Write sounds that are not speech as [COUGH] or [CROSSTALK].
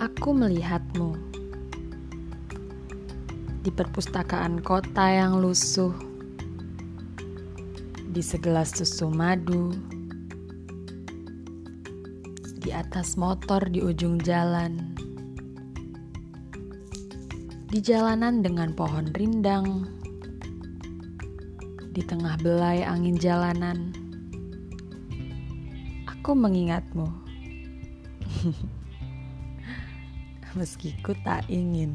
Aku melihatmu di perpustakaan kota yang lusuh, di segelas susu madu, di atas motor di ujung jalan, di jalanan dengan pohon rindang, di tengah belai angin jalanan. Aku mengingatmu. [LAUGHS] meski ku tak ingin.